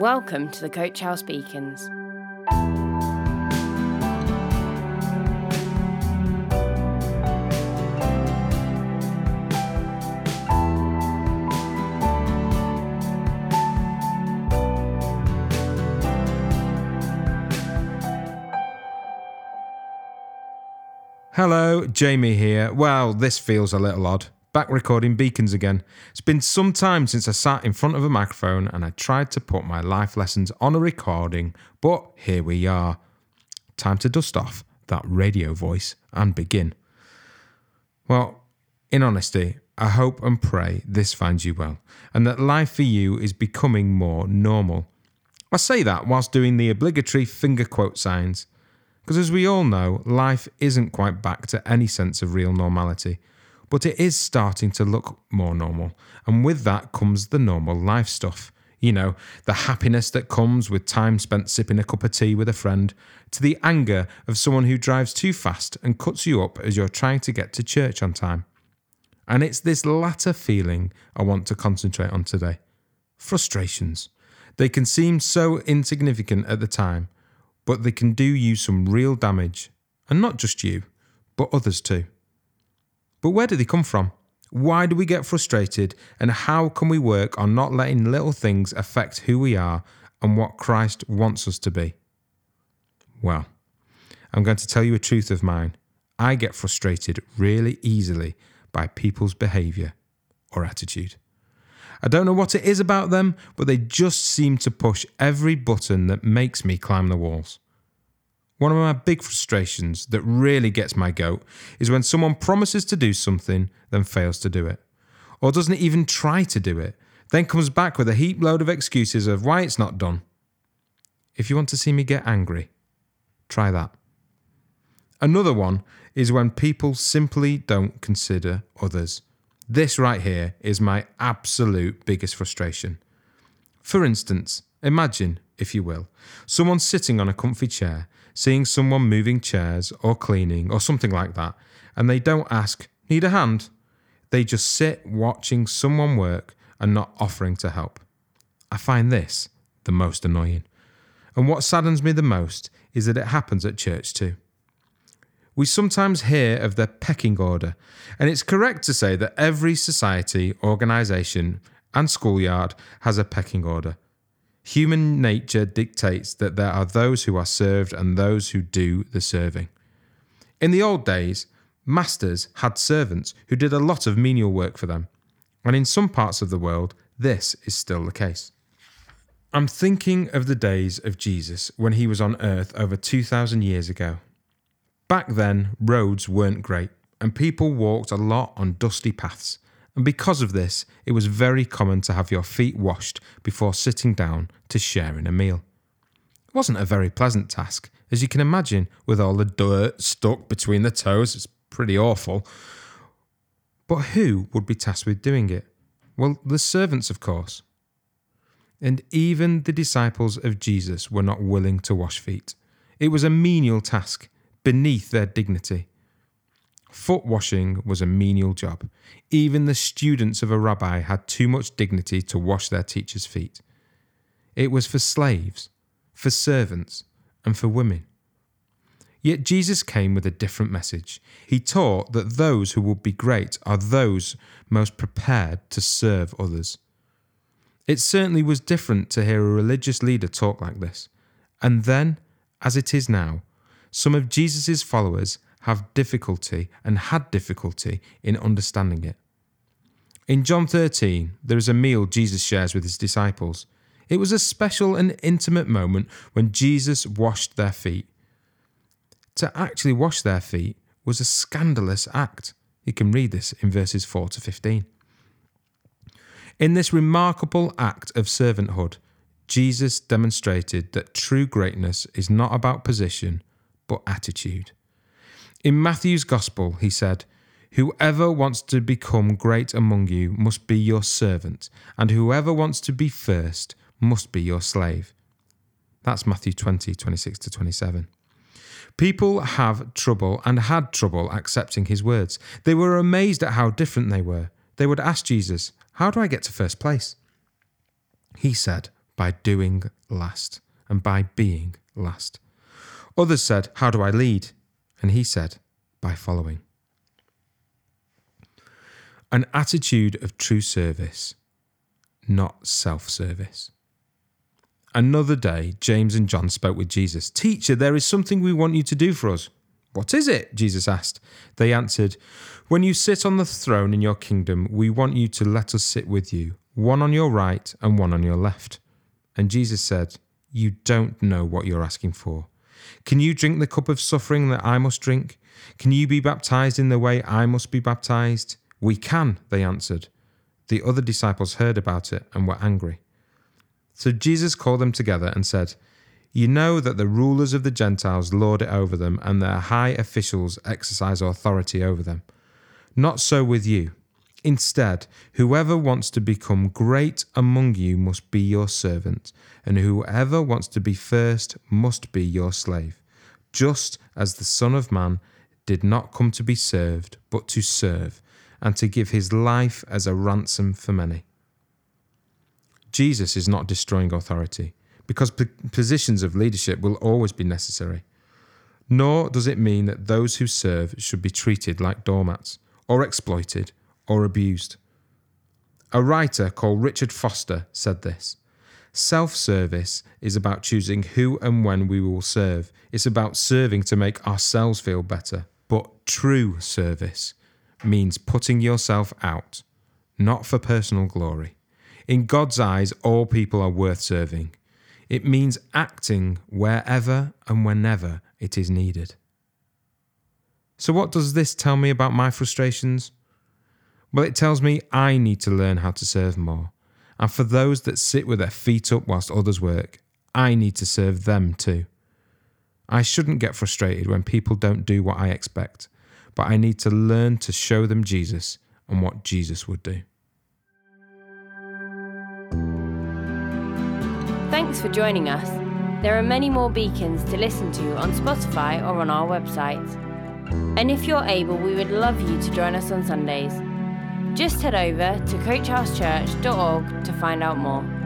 Welcome to the Coach House Beacons. Hello, Jamie here. Well, this feels a little odd. Back recording beacons again. It's been some time since I sat in front of a microphone and I tried to put my life lessons on a recording, but here we are. Time to dust off that radio voice and begin. Well, in honesty, I hope and pray this finds you well and that life for you is becoming more normal. I say that whilst doing the obligatory finger quote signs. Because as we all know, life isn't quite back to any sense of real normality, but it is starting to look more normal. And with that comes the normal life stuff. You know, the happiness that comes with time spent sipping a cup of tea with a friend, to the anger of someone who drives too fast and cuts you up as you're trying to get to church on time. And it's this latter feeling I want to concentrate on today frustrations. They can seem so insignificant at the time but they can do you some real damage. And not just you, but others too. But where do they come from? Why do we get frustrated? And how can we work on not letting little things affect who we are and what Christ wants us to be? Well, I'm going to tell you a truth of mine. I get frustrated really easily by people's behaviour or attitude. I don't know what it is about them, but they just seem to push every button that makes me climb the walls. One of my big frustrations that really gets my goat is when someone promises to do something, then fails to do it, or doesn't even try to do it, then comes back with a heap load of excuses of why it's not done. If you want to see me get angry, try that. Another one is when people simply don't consider others. This right here is my absolute biggest frustration. For instance, imagine, if you will, someone sitting on a comfy chair, seeing someone moving chairs or cleaning or something like that, and they don't ask, Need a hand? They just sit watching someone work and not offering to help. I find this the most annoying. And what saddens me the most is that it happens at church too we sometimes hear of the pecking order, and it's correct to say that every society, organisation, and schoolyard has a pecking order. Human nature dictates that there are those who are served and those who do the serving. In the old days, masters had servants who did a lot of menial work for them, and in some parts of the world, this is still the case. I'm thinking of the days of Jesus when he was on earth over 2,000 years ago. Back then, roads weren't great, and people walked a lot on dusty paths. And because of this, it was very common to have your feet washed before sitting down to sharing a meal. It wasn't a very pleasant task, as you can imagine, with all the dirt stuck between the toes. It's pretty awful. But who would be tasked with doing it? Well, the servants, of course. And even the disciples of Jesus were not willing to wash feet. It was a menial task, beneath their dignity. Foot washing was a menial job. Even the students of a rabbi had too much dignity to wash their teacher's feet. It was for slaves, for servants, and for women. Yet Jesus came with a different message. He taught that those who will be great are those most prepared to serve others. It certainly was different to hear a religious leader talk like this. And then, as it is now, some of Jesus' followers have difficulty and had difficulty in understanding it. In John 13, there is a meal Jesus shares with his disciples. It was a special and intimate moment when Jesus washed their feet. To actually wash their feet was a scandalous act. You can read this in verses 4 to 15. In this remarkable act of servanthood, Jesus demonstrated that true greatness is not about position, but attitude. In Matthew's Gospel, he said, Whoever wants to become great among you must be your servant, and whoever wants to be first must be your slave. That's Matthew 20, 26 to 27. People have trouble and had trouble accepting his words. They were amazed at how different they were. They would ask Jesus, How do I get to first place? He said, by doing last and by being last. Others said, How do I lead? And he said, By following. An attitude of true service, not self service. Another day, James and John spoke with Jesus. Teacher, there is something we want you to do for us. What is it? Jesus asked. They answered, When you sit on the throne in your kingdom, we want you to let us sit with you, one on your right and one on your left. And Jesus said, You don't know what you're asking for. Can you drink the cup of suffering that I must drink? Can you be baptized in the way I must be baptized? We can, they answered. The other disciples heard about it and were angry. So Jesus called them together and said, You know that the rulers of the Gentiles lord it over them, and their high officials exercise authority over them. Not so with you. Instead, whoever wants to become great among you must be your servant, and whoever wants to be first must be your slave, just as the Son of Man did not come to be served, but to serve, and to give his life as a ransom for many. Jesus is not destroying authority because positions of leadership will always be necessary. Nor does it mean that those who serve should be treated like doormats, or exploited, or abused. A writer called Richard Foster said this Self service is about choosing who and when we will serve. It's about serving to make ourselves feel better. But true service means putting yourself out, not for personal glory, in God's eyes, all people are worth serving. It means acting wherever and whenever it is needed. So, what does this tell me about my frustrations? Well, it tells me I need to learn how to serve more. And for those that sit with their feet up whilst others work, I need to serve them too. I shouldn't get frustrated when people don't do what I expect, but I need to learn to show them Jesus and what Jesus would do. Thanks for joining us. There are many more beacons to listen to on Spotify or on our website. And if you're able, we would love you to join us on Sundays. Just head over to coachhousechurch.org to find out more.